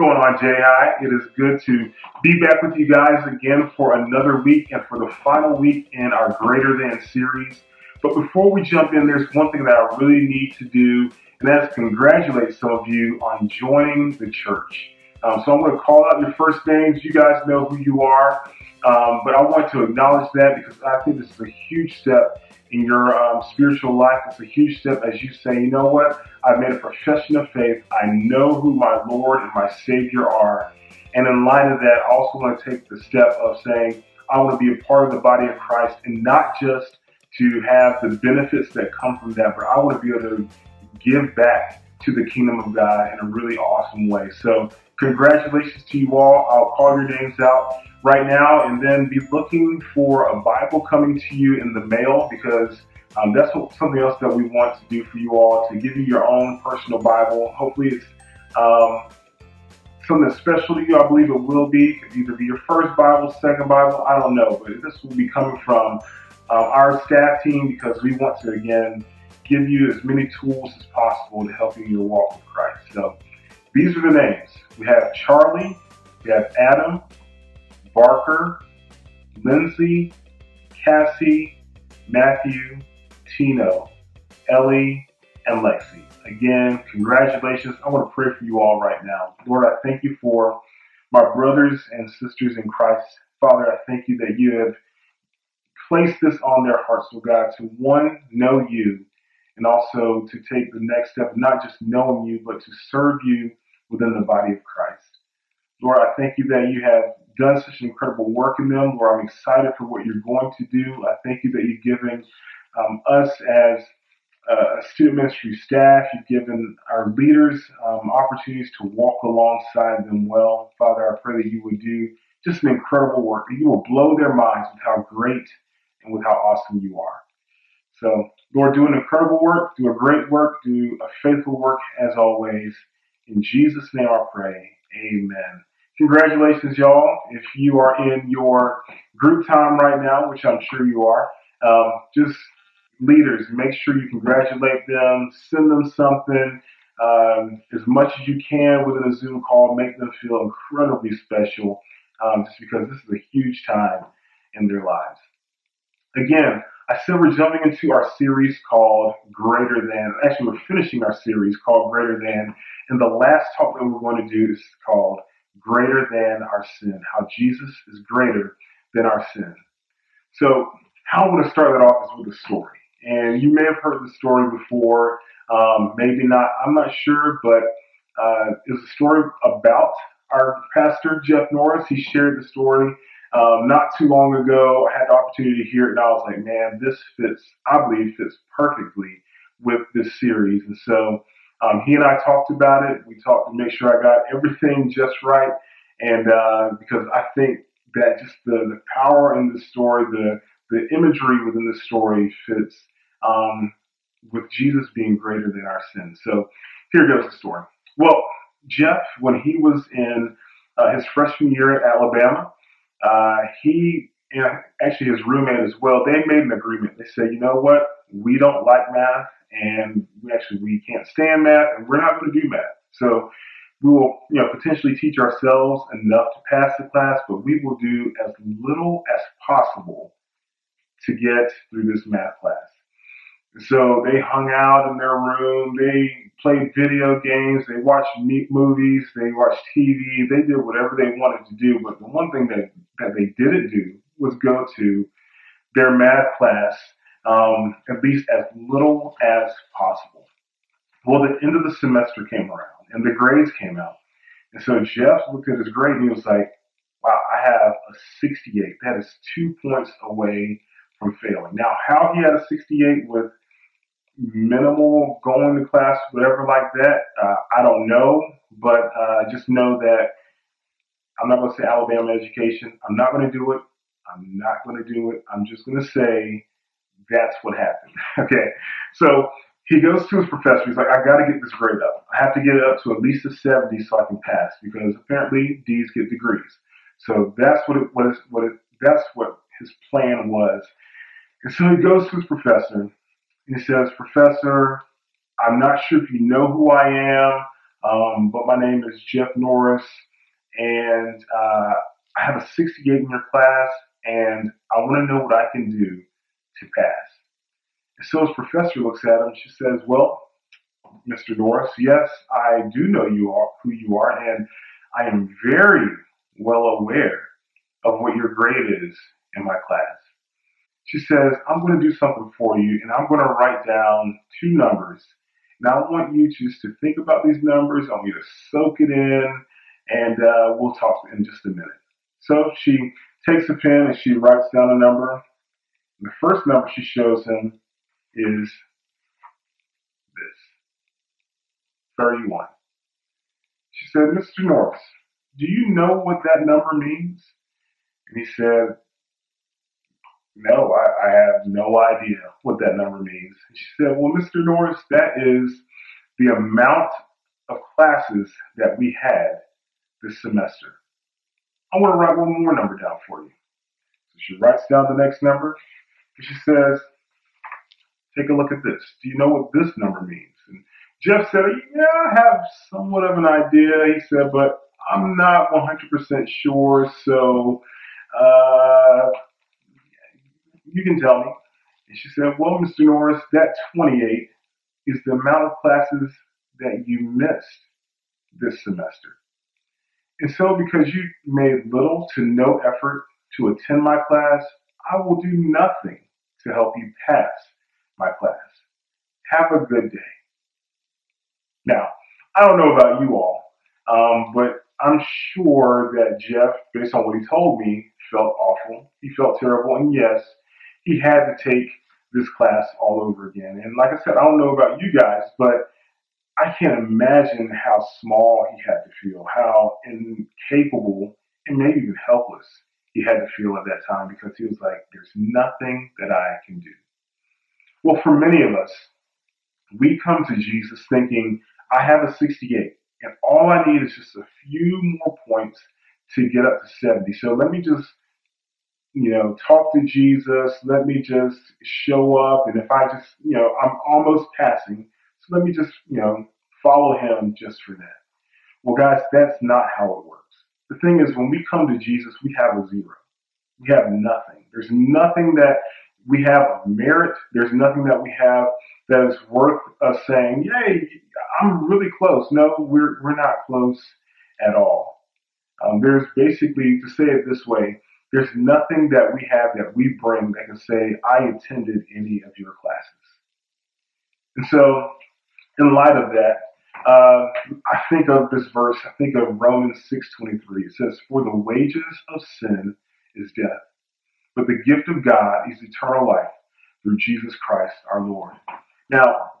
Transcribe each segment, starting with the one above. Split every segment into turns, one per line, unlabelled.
Going on, JI? It is good to be back with you guys again for another week and for the final week in our Greater Than series. But before we jump in, there's one thing that I really need to do, and that's congratulate some of you on joining the church. Um, so I'm going to call out your first names. You guys know who you are, um, but I want to acknowledge that because I think this is a huge step in your um, spiritual life. It's a huge step as you say, you know what? I've made a profession of faith. I know who my Lord and my Savior are. And in light of that, I also want to take the step of saying, I want to be a part of the body of Christ and not just to have the benefits that come from that, but I want to be able to give back to the kingdom of God in a really awesome way. So, congratulations to you all. I'll call your names out right now and then be looking for a Bible coming to you in the mail because um, that's what, something else that we want to do for you all to give you your own personal Bible. Hopefully, it's um, something special to you. I believe it will be. It could either be your first Bible, second Bible, I don't know, but this will be coming from um, our staff team because we want to again give you as many tools as possible to help you in your walk with Christ. So these are the names. We have Charlie, we have Adam, Barker, Lindsay, Cassie, Matthew, Tino, Ellie, and Lexi. Again, congratulations. I want to pray for you all right now. Lord, I thank you for my brothers and sisters in Christ. Father, I thank you that you have placed this on their hearts, oh God, to one, know you, and also to take the next step, not just knowing you, but to serve you within the body of Christ. Lord, I thank you that you have done such an incredible work in them. Lord, I'm excited for what you're going to do. I thank you that you've given um, us as uh, student ministry staff, you've given our leaders um, opportunities to walk alongside them well. Father, I pray that you would do just an incredible work, you will blow their minds with how great and with how awesome you are. So, Lord, do an incredible work, do a great work, do a faithful work as always. In Jesus' name I pray. Amen. Congratulations, y'all. If you are in your group time right now, which I'm sure you are, um, just leaders, make sure you congratulate them, send them something um, as much as you can within a Zoom call, make them feel incredibly special um, just because this is a huge time in their lives. Again, I said we're jumping into our series called Greater Than. Actually, we're finishing our series called Greater Than. And the last talk that we're going to do is called Greater Than Our Sin, how Jesus is greater than our sin. So, how I'm going to start that off is with a story. And you may have heard the story before, um, maybe not, I'm not sure, but uh, it's a story about our pastor, Jeff Norris. He shared the story um, not too long ago. I had the opportunity to hear it, and I was like, man, this fits, I believe, fits perfectly with this series. And so um, he and I talked about it. We talked to make sure I got everything just right. And uh, because I think that just the, the power in the story, the, the imagery within the story fits um, with Jesus being greater than our sins. So here goes the story. Well, Jeff, when he was in uh, his freshman year at Alabama, uh, he actually his roommate as well, they made an agreement. They said, you know what, we don't like math, and we actually we can't stand math, and we're not going to do math. So we will, you know, potentially teach ourselves enough to pass the class, but we will do as little as possible to get through this math class. So they hung out in their room. They played video games. They watched neat movies. They watched TV. They did whatever they wanted to do. But the one thing that, that they didn't do was go to their math class um, at least as little as possible. Well, the end of the semester came around and the grades came out. And so Jeff looked at his grade and he was like, wow, I have a 68. That is two points away from failing. Now, how he had a 68 with minimal going to class, whatever like that, uh, I don't know, but uh, just know that I'm not going to say Alabama education. I'm not going to do it. I'm not going to do it. I'm just going to say that's what happened. okay. So he goes to his professor. He's like, I got to get this grade up. I have to get it up to at least a 70 so I can pass because apparently D's get degrees. So that's what it was. What it, that's what his plan was. And so he goes to his professor he says, Professor, I'm not sure if you know who I am. Um, but my name is Jeff Norris, and uh, I have a 68 in your class, and I want to know what I can do to pass. And so his professor looks at him. She says, "Well, Mr. Norris, yes, I do know you are who you are, and I am very well aware of what your grade is in my class. She says, I'm going to do something for you, and I'm going to write down two numbers. Now, I want you just to think about these numbers. I want you to soak it in, and uh, we'll talk in just a minute. So she takes a pen and she writes down a number. The first number she shows him is this 31. She said, Mr. Norris, do you know what that number means? And he said, No, I, I have no idea what that number means. She said, Well, Mr. Norris, that is the amount of classes that we had this semester. I want to write one more number down for you. So she writes down the next number and she says, Take a look at this. Do you know what this number means? And Jeff said, Yeah, I have somewhat of an idea. He said, But I'm not 100% sure. So, uh, you can tell me. And she said, Well, Mr. Norris, that 28 is the amount of classes that you missed this semester. And so, because you made little to no effort to attend my class, I will do nothing to help you pass my class. Have a good day. Now, I don't know about you all, um, but I'm sure that Jeff, based on what he told me, felt awful. He felt terrible. And yes, he had to take this class all over again. And like I said, I don't know about you guys, but I can't imagine how small he had to feel, how incapable and maybe even helpless he had to feel at that time because he was like, there's nothing that I can do. Well, for many of us, we come to Jesus thinking, I have a 68, and all I need is just a few more points to get up to 70. So let me just, you know, talk to Jesus. Let me just show up. And if I just, you know, I'm almost passing, so let me just, you know, follow him just for that. Well, guys, that's not how it works. The thing is, when we come to Jesus, we have a zero. We have nothing. There's nothing that we have of merit. There's nothing that we have that is worth us saying, "Yay, I'm really close." No, we're we're not close at all. Um, there's basically, to say it this way, there's nothing that we have that we bring that can say, "I attended any of your classes." And so, in light of that, uh, I think of this verse. I think of Romans six twenty three. It says, "For the wages of sin is death." But the gift of God is eternal life through Jesus Christ our Lord. Now,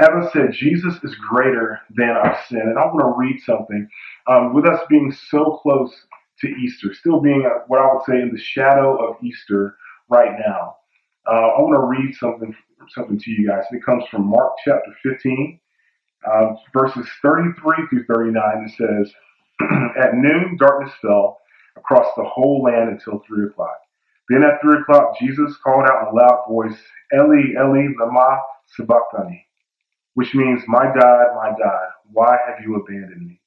as I said, Jesus is greater than our sin. And I want to read something. Um, with us being so close to Easter, still being uh, what I would say in the shadow of Easter right now, uh, I want to read something something to you guys. It comes from Mark chapter 15, uh, verses 33 through 39. It says, At noon, darkness fell across the whole land until 3 o'clock. Then at three o'clock, Jesus called out in a loud voice, Eli, Eli, lama sabachthani, which means, My God, my God, why have you abandoned me?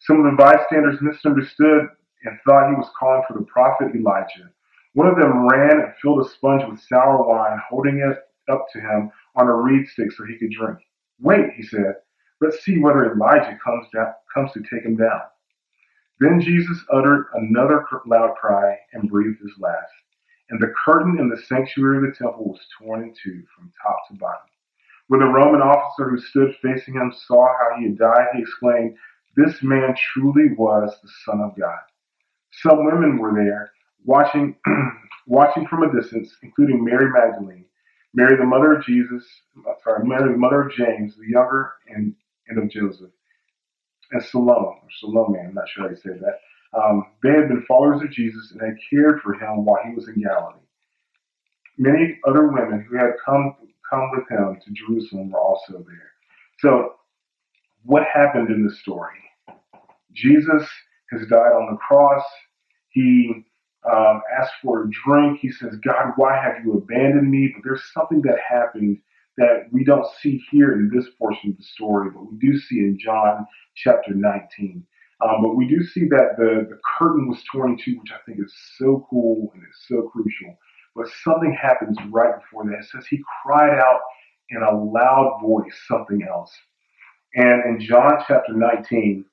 Some of the bystanders misunderstood and thought he was calling for the prophet Elijah. One of them ran and filled a sponge with sour wine, holding it up to him on a reed stick so he could drink. Wait, he said, let's see whether Elijah comes down, comes to take him down. Then Jesus uttered another loud cry and breathed his last. And the curtain in the sanctuary of the temple was torn in two from top to bottom. When the Roman officer who stood facing him saw how he had died, he exclaimed, This man truly was the Son of God. Some women were there, watching, watching from a distance, including Mary Magdalene, Mary the mother of Jesus, sorry, Mary the mother of James, the younger, and, and of Joseph and Salome, or Salome, I'm not sure how you say that. Um, they had been followers of Jesus and had cared for him while he was in Galilee. Many other women who had come come with him to Jerusalem were also there. So, what happened in this story? Jesus has died on the cross. He um, asked for a drink. He says, God, why have you abandoned me? But there's something that happened that we don't see here in this portion of the story, but we do see in John chapter 19. Um, but we do see that the, the curtain was torn in two, which I think is so cool and it's so crucial. But something happens right before that. It says he cried out in a loud voice something else. And in John chapter 19,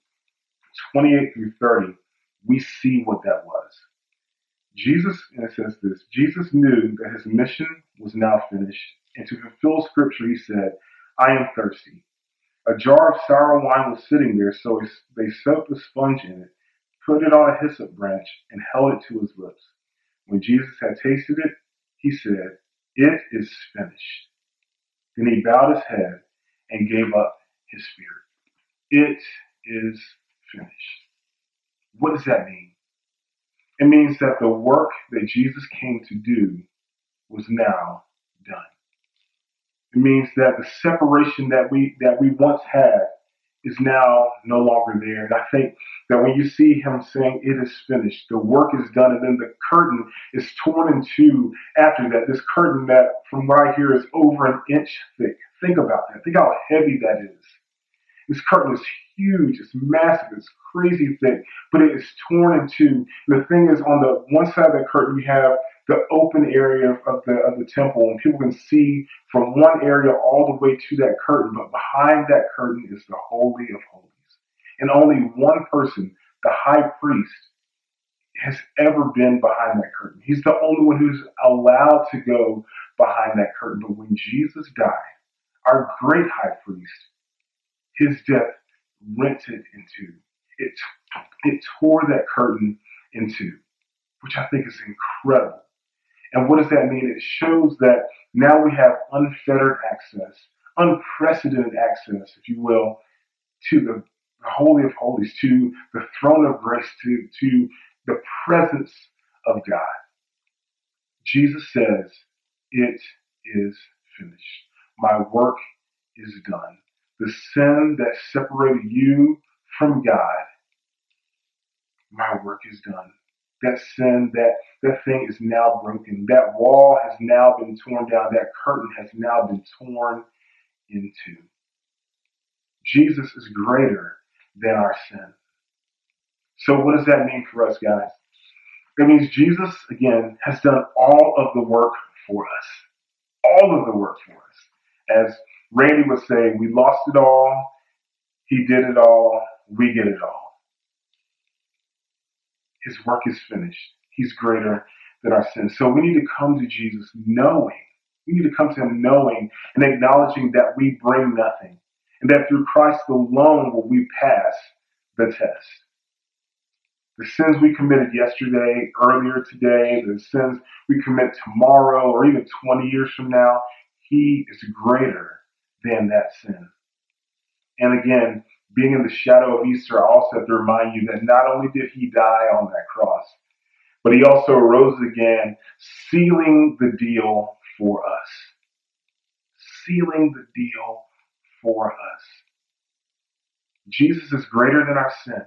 28 through 30, we see what that was. Jesus, and it says this Jesus knew that his mission was now finished, and to fulfill scripture, he said, I am thirsty. A jar of sour wine was sitting there, so they soaked a sponge in it, put it on a hyssop branch, and held it to his lips. When Jesus had tasted it, he said, It is finished. Then he bowed his head and gave up his spirit. It is finished. What does that mean? It means that the work that Jesus came to do was now done. It means that the separation that we that we once had is now no longer there. And I think that when you see him saying it is finished, the work is done, and then the curtain is torn in two after that. This curtain that, from I hear, is over an inch thick. Think about that. Think how heavy that is. This curtain is huge, it's massive, it's crazy thick, but it is torn in two. And The thing is, on the one side of the curtain, you have the open area of the of the temple, and people can see from one area all the way to that curtain. But behind that curtain is the holy of holies, and only one person, the high priest, has ever been behind that curtain. He's the only one who's allowed to go behind that curtain. But when Jesus died, our great high priest, his death rent it in two. It, it tore that curtain into, which I think is incredible. And what does that mean? It shows that now we have unfettered access, unprecedented access, if you will, to the, the Holy of Holies, to the throne of grace, to, to the presence of God. Jesus says, It is finished. My work is done the sin that separated you from God, my work is done. That sin, that, that thing is now broken. That wall has now been torn down. That curtain has now been torn into. Jesus is greater than our sin. So what does that mean for us, guys? That means Jesus, again, has done all of the work for us. All of the work for us. As Randy would say, We lost it all. He did it all. We get it all. His work is finished. He's greater than our sins. So we need to come to Jesus knowing, we need to come to Him knowing and acknowledging that we bring nothing and that through Christ alone will we pass the test. The sins we committed yesterday, earlier today, the sins we commit tomorrow, or even 20 years from now, He is greater than that sin. And again, being in the shadow of Easter, I also have to remind you that not only did he die on that cross, but he also arose again, sealing the deal for us. Sealing the deal for us. Jesus is greater than our sin.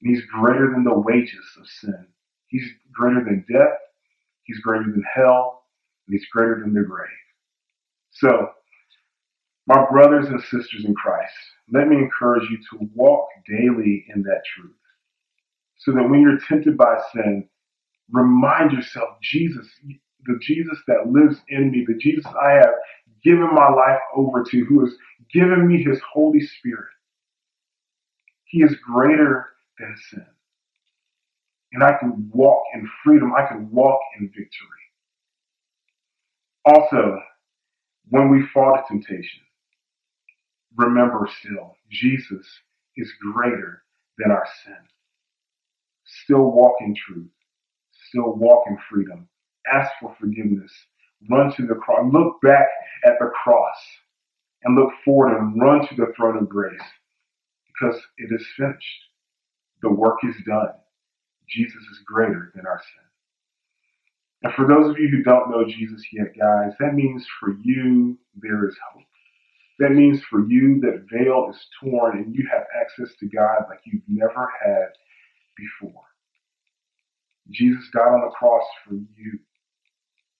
He's greater than the wages of sin. He's greater than death. He's greater than hell. And he's greater than the grave. So, my brothers and sisters in Christ, let me encourage you to walk daily in that truth. So that when you're tempted by sin, remind yourself Jesus, the Jesus that lives in me, the Jesus I have given my life over to, who has given me his Holy Spirit. He is greater than sin. And I can walk in freedom. I can walk in victory. Also, when we fall to temptation, remember still, Jesus is greater than our sin. Still walk in truth. Still walk in freedom. Ask for forgiveness. Run to the cross. Look back at the cross and look forward and run to the throne of grace because it is finished. The work is done. Jesus is greater than our sin. And for those of you who don't know Jesus yet, guys, that means for you, there is hope. That means for you that veil is torn and you have access to God like you've never had before. Jesus died on the cross for you.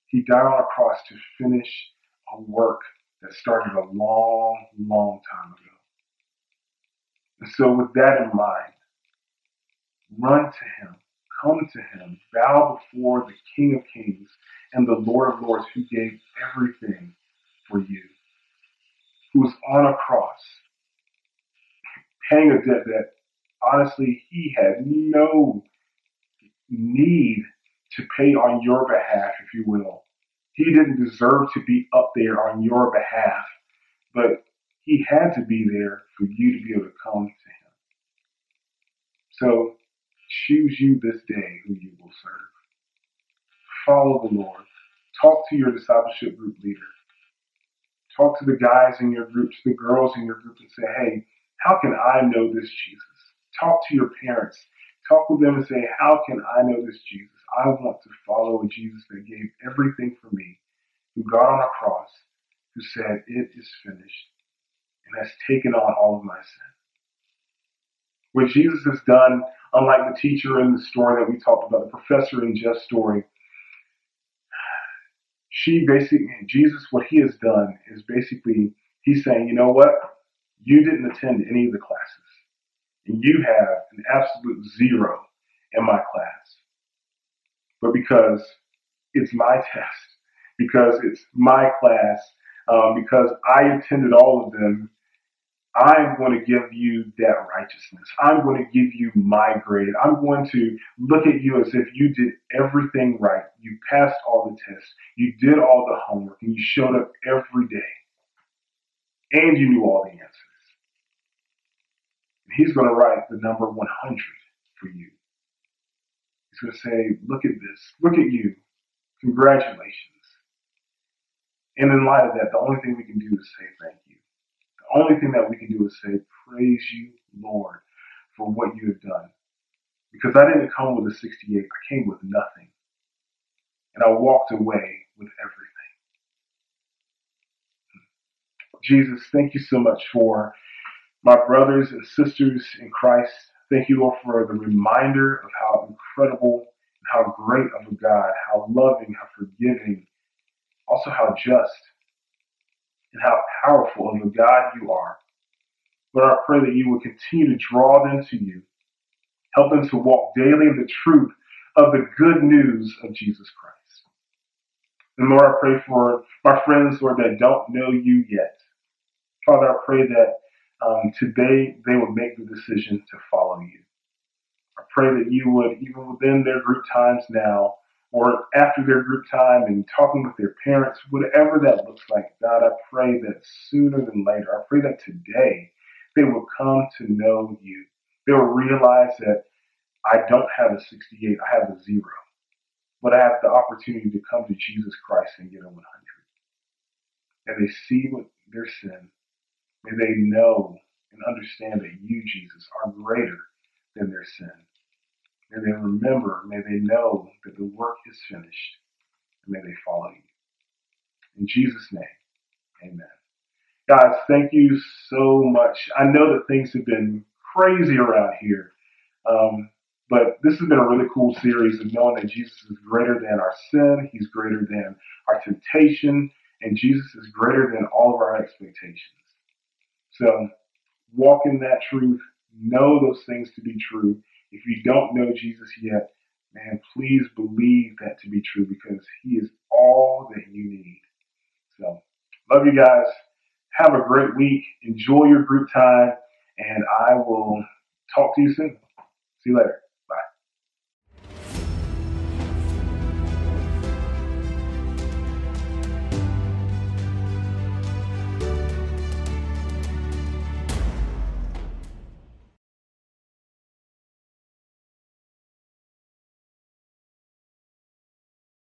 He died on the cross to finish a work that started a long, long time ago. And so, with that in mind, run to Him, come to Him, bow before the King of Kings and the Lord of Lords who gave everything for you, who was on a cross, paying a debt that honestly he had no need to pay on your behalf, if you will. He didn't deserve to be up there on your behalf, but he had to be there for you to be able to come to him. So choose you this day who you will serve. Follow the Lord. Talk to your discipleship group leader. Talk to the guys in your group, to the girls in your group, and say, hey, how can I know this Jesus? Talk to your parents. Talk with them and say, how can I know this Jesus? I want to follow a Jesus that gave everything for me, who got on a cross, who said, it is finished, and has taken on all of my sin. What Jesus has done, unlike the teacher in the story that we talked about, the professor in Jeff's story, she basically, Jesus, what he has done is basically, he's saying, you know what? You didn't attend any of the classes. And you have an absolute zero in my class. But because it's my test, because it's my class, um, because I attended all of them, I'm going to give you that righteousness. I'm going to give you my grade. I'm going to look at you as if you did everything right. You passed all the tests. You did all the homework and you showed up every day. And you knew all the answers. And he's going to write the number 100 for you. He's going to say, look at this. Look at you. Congratulations. And in light of that, the only thing we can do is say thank you. Only thing that we can do is say, Praise you, Lord, for what you have done. Because I didn't come with a 68, I came with nothing. And I walked away with everything. Jesus, thank you so much for my brothers and sisters in Christ. Thank you, Lord, for the reminder of how incredible and how great of a God, how loving, how forgiving, also how just and how powerful of a God you are. Lord, I pray that you would continue to draw them to you. Help them to walk daily in the truth of the good news of Jesus Christ. And Lord, I pray for my friends, Lord, that don't know you yet. Father, I pray that um, today they would make the decision to follow you. I pray that you would, even within their group times now, or after their group time and talking with their parents, whatever that looks like, God, I pray that sooner than later, I pray that today they will come to know you. They will realize that I don't have a 68, I have a zero. But I have the opportunity to come to Jesus Christ and get a 100. And they see what their sin. May they know and understand that you, Jesus, are greater than their sin. May they remember, may they know that the work is finished, and may they follow you. In Jesus' name, amen. Guys, thank you so much. I know that things have been crazy around here, um, but this has been a really cool series of knowing that Jesus is greater than our sin, He's greater than our temptation, and Jesus is greater than all of our expectations. So, walk in that truth, know those things to be true, if you don't know Jesus yet, man, please believe that to be true because he is all that you need. So, love you guys. Have a great week. Enjoy your group time, and I will talk to you soon. See you later.